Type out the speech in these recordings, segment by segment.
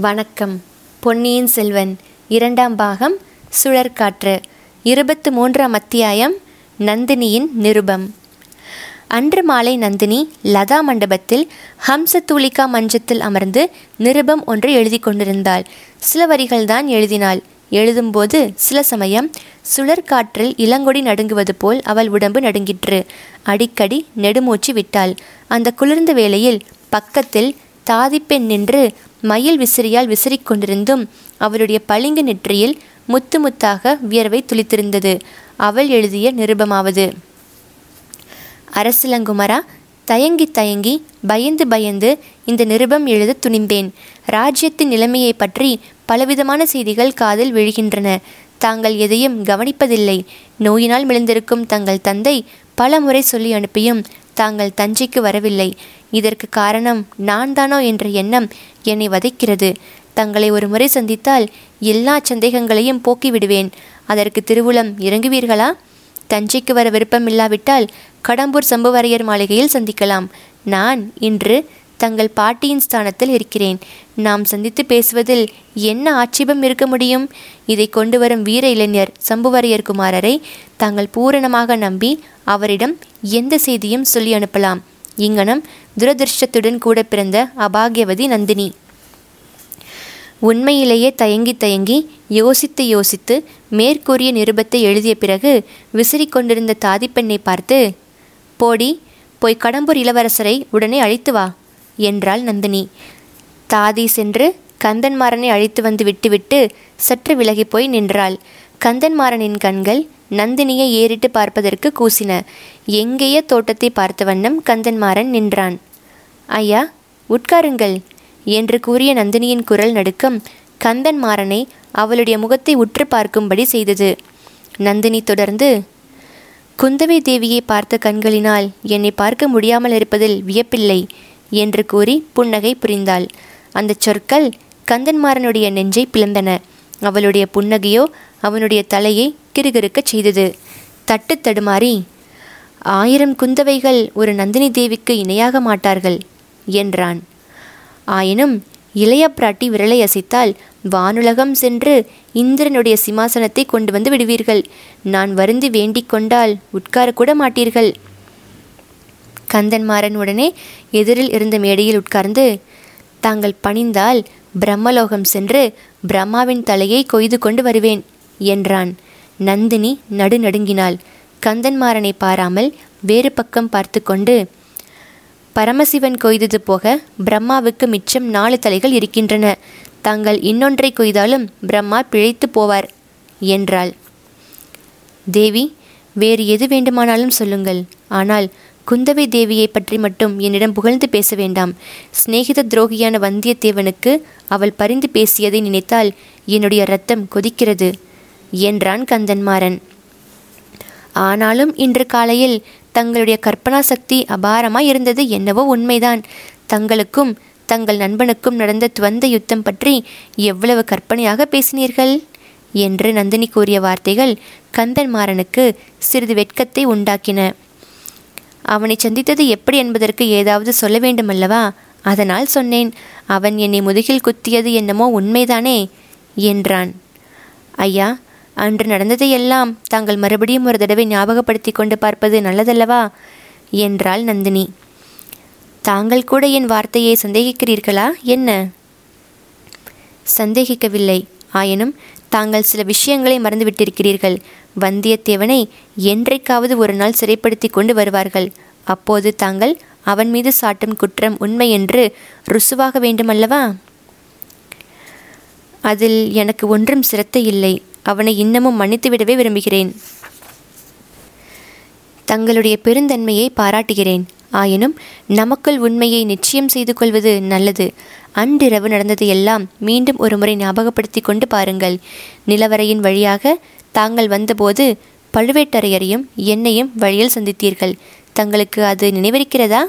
வணக்கம். பொன்னியின் செல்வன் இரண்டாம் பாகம் சுழற்காற்று இருபத்து மூன்றாம் அத்தியாயம் நந்தினியின் நிருபம். அன்று மாலை நந்தினி லதா மண்டபத்தில் ஹம்சத்தூலிகா மஞ்சத்தில் அமர்ந்து நிருபம் ஒன்று எழுதி கொண்டிருந்தாள். சில வரிகள்தான் எழுதினாள். எழுதும்போது சில சமயம் சுழற்காற்றில் இளங்கொடி நடுங்குவது போல் அவள் உடம்பு நடுங்கிற்று. அடிக்கடி நெடுமூச்சு விட்டாள். அந்த குளிர்ந்த வேளையில் பக்கத்தில் தாதிப்பெண் நின்று மயில் விசிறியால் விசிறிக் கொண்டிருந்தும் அவளுடைய பளிங்கு நெற்றியில் முத்து முத்தாக வியர்வை துளித்திருந்தது. அவள் எழுதிய நிருபமாவது. அரசிலங்குமரா தயங்கி தயங்கி பயந்து பயந்து இந்த நிருபம் எழுத துணிந்தேன். ராஜ்யத்தின் நிலைமையை பற்றி பலவிதமான செய்திகள் காதில் விழுகின்றன. தாங்கள் எதையும் கவனிப்பதில்லை. நோயினால் மிளந்திருக்கும் தங்கள் தந்தை பல முறை சொல்லி அனுப்பியும் தாங்கள் தஞ்சைக்கு வரவில்லை. இதற்கு காரணம் நான் தானோ என்ற எண்ணம் என்னை வதைக்கிறது. தங்களை ஒரு முறை சந்தித்தால் எல்லா சந்தேகங்களையும் போக்கிவிடுவேன் அதற்கு திருவுளம் இறங்குவீர்களா? தஞ்சைக்கு வர விருப்பம் இல்லாவிட்டால் கடம்பூர் சம்புவரையர் மாளிகையில் சந்திக்கலாம். நான் இன்று தங்கள் பாட்டியின் ஸ்தானத்தில் இருக்கிறேன். நாம் சந்தித்து பேசுவதில் என்ன ஆட்சேபம் இருக்க முடியும்? இதை கொண்டு வரும் வீர இளைஞர் சம்புவரையர் குமாரரை தாங்கள் பூரணமாக நம்பி அவரிடம் எந்த செய்தியும் சொல்லி அனுப்பலாம். இங்கனம் துரதிருஷ்டத்துடன் கூட பிறந்த அபாகியவதி நந்தினி. உண்மையிலேயே தயங்கி தயங்கி யோசித்து யோசித்து மேற்கூறிய நிருபத்தை எழுதிய பிறகு விசிறிக்கொண்டிருந்த தாதிப்பெண்ணை பார்த்து போடி போய் கடம்பூர் இளவரசரை உடனே அழைத்து வா. என்றாள் நந்தினி. தாதி சென்று கந்தன்மாறனை அழைத்து வந்து விட்டுவிட்டு சற்று விலகிப் போய் நின்றாள். கந்தன்மாறனின் கண்கள் நந்தினியை ஏறிட்டு பார்ப்பதற்கு கூசின. எங்கேய தோட்டத்தை பார்த்த வண்ணம் கந்தன்மாறன் நின்றான். ஐயா உட்காருங்கள் என்று கூறிய நந்தினியின் குரல் நடுக்கம் கந்தன்மாறனை அவளுடைய முகத்தை உற்று பார்க்கும்படி செய்தது. நந்தினி தொடர்ந்து குந்தவை தேவியை பார்த்த கண்களினால் என்னை பார்க்க முடியாமல் இருப்பதில் வியப்பில்லை. என்று கூறி புன்னகை புரிந்தாள். அந்த சொற்கள் கந்தன்மாறனுடைய நெஞ்சை பிளந்தன. அவளுடைய புன்னகையோ அவனுடைய தலையை கிறுகிறுக்கச் செய்தது. தட்டு தடுமாறி ஆயிரம் குந்தவைகள் ஒரு நந்தினி தேவிக்கு இணையாக மாட்டார்கள் என்றான். ஆயினும் இளைய பிராட்டி விரலை அசைத்தால் வானுலகம் சென்று இந்திரனுடைய சிம்மாசனத்தை கொண்டு வந்து விடுவீர்கள். நான் வருந்தி வேண்டிக் கொண்டால் உட்காரக்கூட மாட்டீர்கள் கந்தன்மாறன் உடனே எதிரில் இருந்த மேடையில் உட்கார்ந்து தாங்கள் பணிந்தால் பிரம்மலோகம் சென்று பிரம்மாவின் தலையை கொய்து கொண்டு வருவேன் என்றான். நந்தினி நடுநடுங்கினாள். கந்தன்மாறனை பாராமல் வேறு பக்கம் பார்த்து கொண்டு பரமசிவன் கொய்தது போக பிரம்மாவுக்கு மிச்சம் நாலு தலைகள் இருக்கின்றன. தாங்கள் இன்னொன்றை கொய்தாலும் பிரம்மா பிழைத்து போவார் என்றாள். தேவி வேறு எது வேண்டுமானாலும் சொல்லுங்கள். ஆனால் குந்தவை தேவியை பற்றி மட்டும் என்னிடம் புகழ்ந்து பேச வேண்டாம். சிநேகித துரோகியான வந்தியத்தேவனுக்கு அவள் பரிந்து பேசியதை நினைத்தால் என்னுடைய ரத்தம் கொதிக்கிறது என்றான் கந்தன்மாறன். ஆனாலும் இன்று காலையில் தங்களுடைய கற்பனா சக்தி அபாரமாய் இருந்தது என்னவோ உண்மைதான். தங்களுக்கும் தங்கள் நண்பனுக்கும் நடந்த துவந்த யுத்தம் பற்றி எவ்வளவு கற்பனையாக பேசினீர்கள்? என்று நந்தினி கூறிய வார்த்தைகள் கந்தன்மாறனுக்கு சிறிது வெட்கத்தை உண்டாக்கின. அவனை சந்தித்தது எப்படி என்பதற்கு ஏதாவது சொல்ல வேண்டுமல்லவா? அதனால் சொன்னேன் அவன் என்னை முதுகில் குத்தியது என்னமோ உண்மைதானே? என்றான். ஐயா அன்று நடந்ததையெல்லாம் தாங்கள் மறுபடியும் ஒரு தடவை ஞாபகப்படுத்தி கொண்டு பார்ப்பது நல்லதல்லவா? என்றாள் நந்தினி. தாங்கள் கூட என் வார்த்தையை சந்தேகிக்கிறீர்களா? என்ன? சந்தேகிக்கவில்லை. ஆயினும் தாங்கள் சில விஷயங்களை மறந்துவிட்டிருக்கிறீர்கள். வந்தியத்தேவனை என்றைக்காவது ஒரு நாள் சிறைப்படுத்தி கொண்டு வருவார்கள். அப்போது தாங்கள் அவன் மீது சாட்டும் குற்றம் உண்மை என்று ருசுவாக வேண்டுமல்லவா? அதில் எனக்கு ஒன்றும் சிரத்தை இல்லை. அவனை இன்னமும் மன்னித்துவிடவே விரும்புகிறேன். தங்களுடைய பெருந்தன்மையை பாராட்டுகிறேன். ஆயினும் நமக்குள் உண்மையை நிச்சயம் செய்து கொள்வது நல்லது. அன்றிரவு நடந்தது எல்லாம் மீண்டும் ஒரு முறை ஞாபகப்படுத்தி கொண்டு பாருங்கள். நிலவரையின் வழியாக தாங்கள் வந்தபோது பழுவேட்டரையரையும் என்னையும் வழியில் சந்தித்தீர்கள். தங்களுக்கு அது நினைவிருக்கிறதா?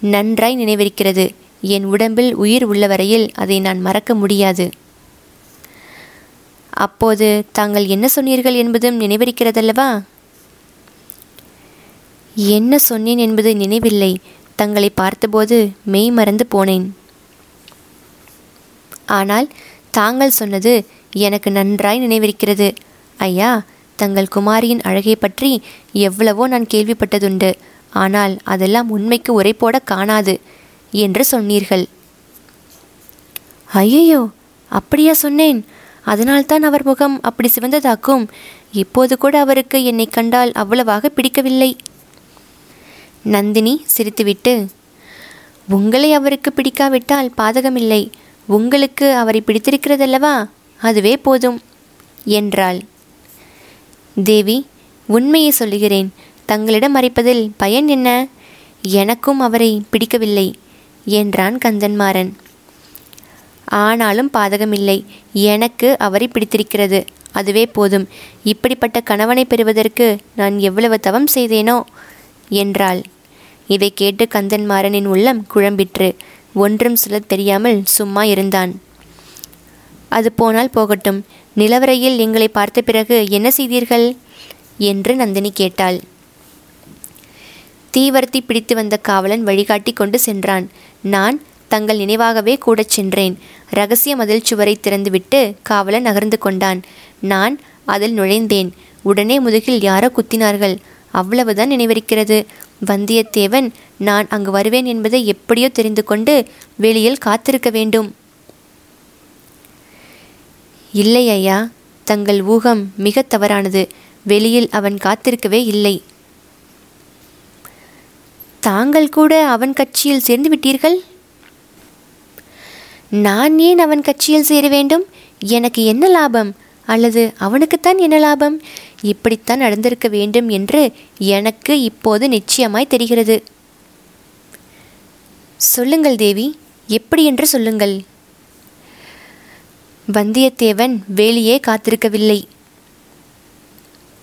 நன்றாய் நினைவிருக்கிறது. என் உடம்பில் உயிர் உள்ளவரையில் அதை நான் மறக்க முடியாது. அப்போது தாங்கள் என்ன சொன்னீர்கள் என்பதும் நினைவிருக்கிறதல்லவா? என்ன சொன்னேன் என்பது நினைவில்லை. தங்களை பார்த்தபோது மெய் மறந்து போனேன். ஆனால் தாங்கள் சொன்னது எனக்கு நன்றாய் நினைவிருக்கிறது. ஐயா தங்கள் குமாரியின் அழகை பற்றி எவ்வளவோ நான் கேள்விப்பட்டதுண்டு. ஆனால் அதெல்லாம் உண்மைக்கு உரைப்போட காணாது என்று சொன்னீர்கள். ஐயையோ அப்படியா சொன்னேன். அதனால்தான் அவர் முகம் அப்படி சிவந்ததாக்கும். இப்போது கூட அவருக்கு என்னை கண்டால் அவ்வளவாக பிடிக்கவில்லை. நந்தினி சிரித்துவிட்டு உங்களை அவருக்கு பிடிக்காவிட்டால் பாதகமில்லை. உங்களுக்கு அவரை பிடித்திருக்கிறதல்லவா? அதுவே போதும் என்றாள். தேவி உண்மையை சொல்லுகிறேன். தங்களிடம் மறைப்பதில் பயன் என்ன? எனக்கும் அவரை பிடிக்கவில்லை என்றான் கந்தன்மாறன். ஆனாலும் பாதகமில்லை. எனக்கு அவரை பிடித்திருக்கிறது. அதுவே போதும். இப்படிப்பட்ட கணவனை பெறுவதற்கு நான் எவ்வளவு தவம் செய்தேனோ என்றாள். இதை கேட்டு கந்தன்மாறனின் உள்ளம் குழம்பிற்று. ஒன்றும் சொல்ல தெரியாமல் சும்மா இருந்தான். அது போனால் போகட்டும். நிலவரையில் எங்களை பார்த்த பிறகு என்ன செய்தீர்கள்? என்று நந்தினி கேட்டாள். தீவர்த்தி பிடித்து வந்த காவலன் வழிகாட்டி கொண்டு சென்றான். நான் தங்கள் நினைவாகவே கூடச் சென்றேன். ரகசிய மதில் சுவரை திறந்துவிட்டு காவலன் நகர்ந்து கொண்டான். நான் அதில் நுழைந்தேன். உடனே முதுகில் யாரோ குத்தினார்கள். அவ்வளவுதான் நினைவிருக்கிறது. வந்தியத்தேவன் நான் அங்கு வருவேன் என்பதை எப்படியோ தெரிந்து கொண்டு வெளியில் காத்திருக்க வேண்டும். இல்லை ஐயா தங்கள் ஊகம் மிக தவறானது. வெளியில் அவன் காத்திருக்கவே இல்லை. தாங்கள் கூட அவன் கட்சியில் சேர்ந்து விட்டீர்கள்? நான் ஏன் அவன் கட்சியில் சேர வேண்டும்? எனக்கு என்ன லாபம்? அல்லது அவனுக்குத்தான் என்ன லாபம்? இப்படித்தான் நடந்திருக்க வேண்டும் என்று எனக்கு இப்போது நிச்சயமாய் தெரிகிறது. சொல்லுங்கள் தேவி எப்படி என்று சொல்லுங்கள். வந்தியத்தேவன் வேலியே காத்திருக்கவில்லை.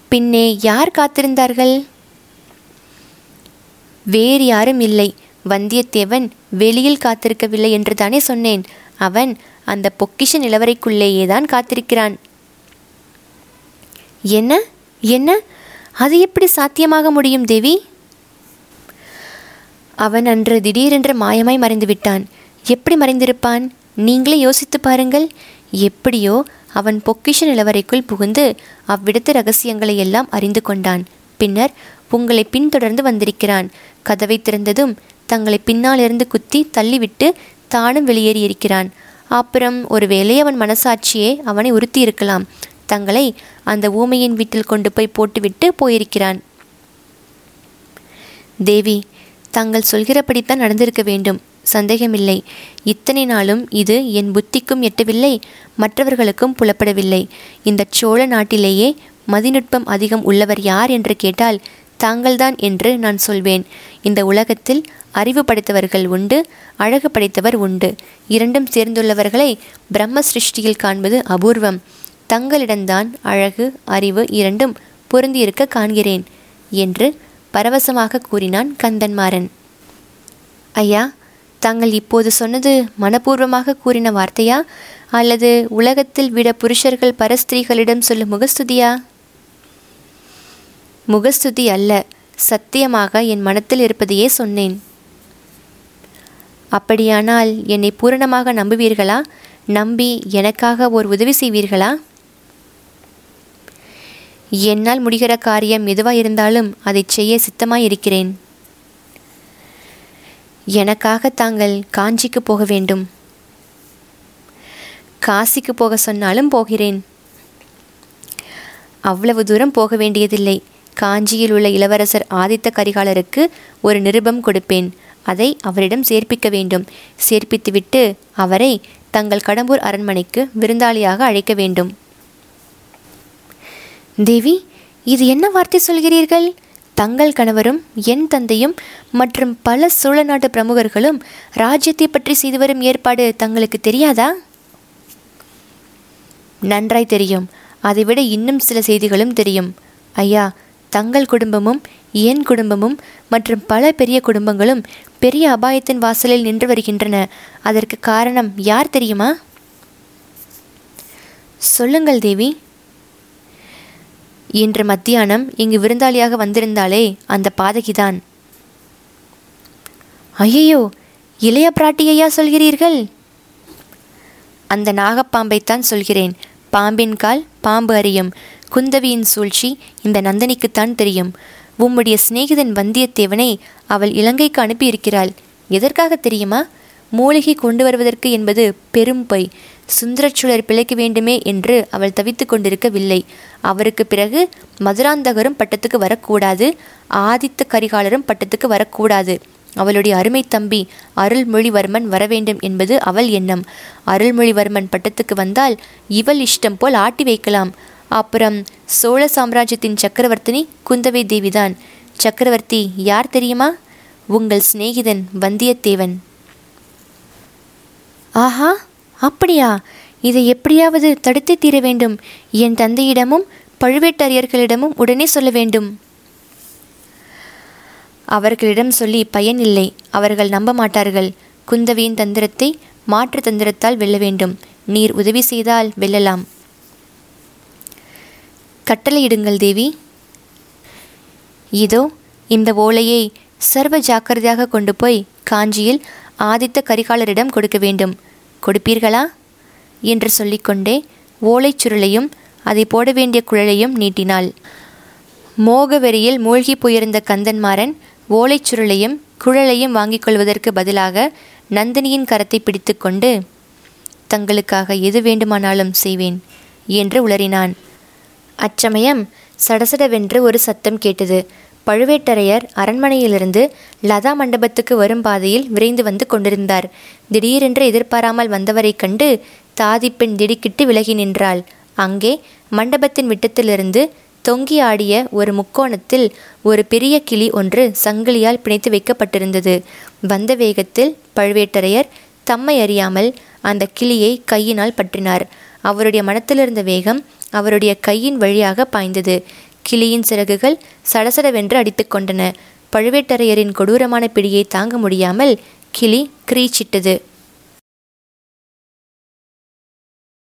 பின்னே யார் காத்திருந்தார்கள்? வேறு யாரும் இல்லை. வந்தியத்தேவன் வெளியில் காத்திருக்கவில்லை என்று தானே சொன்னேன். அவன் அந்த பொக்கிஷ நிலவரைக்குள்ளேயே தான் காத்திருக்கிறான். என்ன? என்ன? அது எப்படி சாத்தியமாக முடியும் தேவி? அவன் அன்று திடீரென்று மாயமாய் மறைந்து விட்டான் எப்படி மறைந்திருப்பான்? நீங்களே யோசித்து பாருங்கள். எப்படியோ அவன் பொக்கிஷ நிலவரைக்குள் புகுந்து அவ்விடத்து ரகசியங்களை எல்லாம் அறிந்து கொண்டான். பின்னர் உங்களை பின்தொடர்ந்து வந்திருக்கிறான். கதவை திறந்ததும் தங்களை பின்னாலிருந்து குத்தி தள்ளிவிட்டு தானும் வெளியேறியிருக்கிறான். அப்புறம் ஒருவேளை அவன் மனசாட்சியே அவனை உறுத்தி இருக்கலாம் தங்களை அந்த ஊமையின் வீட்டில் கொண்டு போய் போட்டுவிட்டு போயிருக்கிறான். தேவி தாங்கள் சொல்கிறபடித்தான் நடந்திருக்க வேண்டும். சந்தேகமில்லை. இத்தனை நாளும் இது என் புத்திக்கும் எட்டவில்லை மற்றவர்களுக்கும் புலப்படவில்லை. இந்த சோழ நாட்டிலேயே மதிநுட்பம் அதிகம் உள்ளவர் யார் என்று கேட்டால் தாங்கள்தான் என்று நான் சொல்வேன். இந்த உலகத்தில் அறிவு படைத்தவர்கள் உண்டு அழகு படைத்தவர் உண்டு. இரண்டும் சேர்ந்துள்ளவர்களை பிரம்ம சிருஷ்டியில் காண்பது அபூர்வம். தங்களிடம்தான் அழகு அறிவு இரண்டும் பொருந்தியிருக்க காண்கிறேன் என்று பரவசமாக கூறினான் கந்தன்மாறன். ஐயா தாங்கள் இப்போது சொன்னது மனப்பூர்வமாக கூறின வார்த்தையா? அல்லது உலகத்தில் விட புருஷர்கள் பரஸ்திரீகளிடம் சொல்லும் முகஸ்துதியா? முகஸ்துதி அல்ல சத்தியமாக என் மனத்தில் இருப்பதையே சொன்னேன். அப்படியானால் என்னை பூரணமாக நம்புவீர்களா? நம்பி எனக்காக ஓர் உதவி செய்வீர்களா? என்னால் முடிகிற காரியம் எதுவாக இருந்தாலும் அதை செய்ய சித்தமாயிருக்கிறேன். எனக்காக தாங்கள் காஞ்சிக்கு போக வேண்டும். காசிக்கு போக சொன்னாலும் போகிறேன். அவ்வளவு தூரம் போக வேண்டியதில்லை. காஞ்சியில் உள்ள இளவரசர் ஆதித்த கரிகாலருக்கு ஒரு நிருபம் கொடுப்பேன். அதை அவரிடம் சேர்ப்பிக்க வேண்டும். சேர்ப்பித்துவிட்டு அவரை தங்கள் கடம்பூர் அரண்மனைக்கு விருந்தாளியாக அழைக்க வேண்டும். தேவி இது என்ன வார்த்தை சொல்கிறீர்கள்? தங்கள் கணவரும் என் தந்தையும் மற்றும் பல சோழ நாட்டு பிரமுகர்களும் ராஜ்யத்தை பற்றி செய்து வரும் ஏற்பாடு தங்களுக்கு தெரியாதா? நன்றாய் தெரியும். அதைவிட இன்னும் சில செய்திகளும் தெரியும். ஐயா தங்கள் குடும்பமும் என் குடும்பமும் மற்றும் பல பெரிய குடும்பங்களும் பெரிய அபாயத்தின் வாசலில் நின்று வருகின்றன. அதற்கு காரணம் யார் தெரியுமா? சொல்லுங்கள் தேவி. இன்று மத்தியானம் இங்கு விருந்தாளியாக வந்திருந்தாலே அந்த பாதகிதான். ஐயையோ இளைய பிராட்டியையா சொல்கிறீர்கள்? அந்த நாகப்பாம்பைத்தான் சொல்கிறேன். பாம்பின் கால் பாம்பு அறியும் குந்தவியின் சூழ்ச்சி இந்த நந்தினிக்குத்தான் தெரியும். உம்முடைய சிநேகிதன் வந்தியத்தேவனை அவள் இலங்கைக்கு அனுப்பியிருக்கிறாள். எதற்காக தெரியுமா? மூலிகை கொண்டு வருவதற்கு என்பது பெரும் பொய். சுந்தரச்சுழர் பிழைக்க வேண்டுமே என்று அவள் தவித்து கொண்டிருக்கவில்லை. அவருக்கு பிறகு மதுராந்தகரும் பட்டத்துக்கு வரக்கூடாது ஆதித்த கரிகாலரும் பட்டத்துக்கு வரக்கூடாது. அவளுடைய அருமை தம்பி அருள்மொழிவர்மன் வரவேண்டும் என்பது அவள் எண்ணம். அருள்மொழிவர்மன் பட்டத்துக்கு வந்தால் இவள் இஷ்டம் போல் ஆட்டி வைக்கலாம். அப்புறம் சோழ சாம்ராஜ்யத்தின் சக்கரவர்த்தினி குந்தவை தேவிதான். சக்கரவர்த்தி யார் தெரியுமா? உங்கள் சிநேகிதன் வந்தியத்தேவன். ஆஹா! அப்படியா? இதை எப்படியாவது தடுத்து தீர வேண்டும். என் தந்தையிடமும் பழுவேட்டரையர்களிடமும் உடனே சொல்ல வேண்டும். அவர்களிடம் சொல்லி பயன் இல்லை. அவர்கள் நம்ப மாட்டார்கள். குந்தவியின் தந்திரத்தை மாற்று தந்திரத்தால் வெல்ல வேண்டும். நீர் உதவி செய்தால் வெல்லலாம். கட்டளையிடுங்கள் தேவி. இதோ இந்த ஓலையை சர்வ ஜாக்கிரதையாக கொண்டு போய் காஞ்சியில் ஆதித்த கரிகாலரிடம் கொடுக்க வேண்டும். கொடுப்பீர்களா? என்று சொல்லிக்கொண்டே ஓலைச் சுருளையும் அதை போட வேண்டிய குழலையும் நீட்டினாள். மோகவெறியில் மூழ்கி போயிருந்த கந்தன்மாறன் ஓலைச் சுருளையும் குழலையும் வாங்கிக் கொள்வதற்கு பதிலாக நந்தினியின் கரத்தை பிடித்துக்கொண்டு தங்களுக்காக எது வேண்டுமானாலும் செய்வேன் என்று உளறினான். அச்சமயம் சடசடவென்று ஒரு சத்தம் கேட்டது. பழுவேட்டரையர் அரண்மனையிலிருந்து லதா மண்டபத்துக்கு வரும் பாதையில் விரைந்து வந்து கொண்டிருந்தார். திடீரென்று எதிர்பாராமல் வந்தவரைக் கண்டு தாதிப்பெண் திடுக்கிட்டு விலகி நின்றாள். அங்கே மண்டபத்தின் விட்டத்திலிருந்து தொங்கி ஆடிய ஒரு முக்கோணத்தில் ஒரு பெரிய கிளி ஒன்று சங்கிலியால் பிணைத்து வைக்கப்பட்டிருந்தது. வந்த வேகத்தில் பழுவேட்டரையர் தம்மை அறியாமல் அந்த கிளியை கையினால் பற்றினார். அவருடைய மனத்திலிருந்த வேகம் அவருடைய கையின் வழியாக பாய்ந்தது. கிளியின் சிறகுகள் சடசடவென்று அடித்துக்கொண்டன. பழுவேட்டரையரின் கொடூரமான பிடியை தாங்க முடியாமல் கிளி கிரீச்சிட்டது.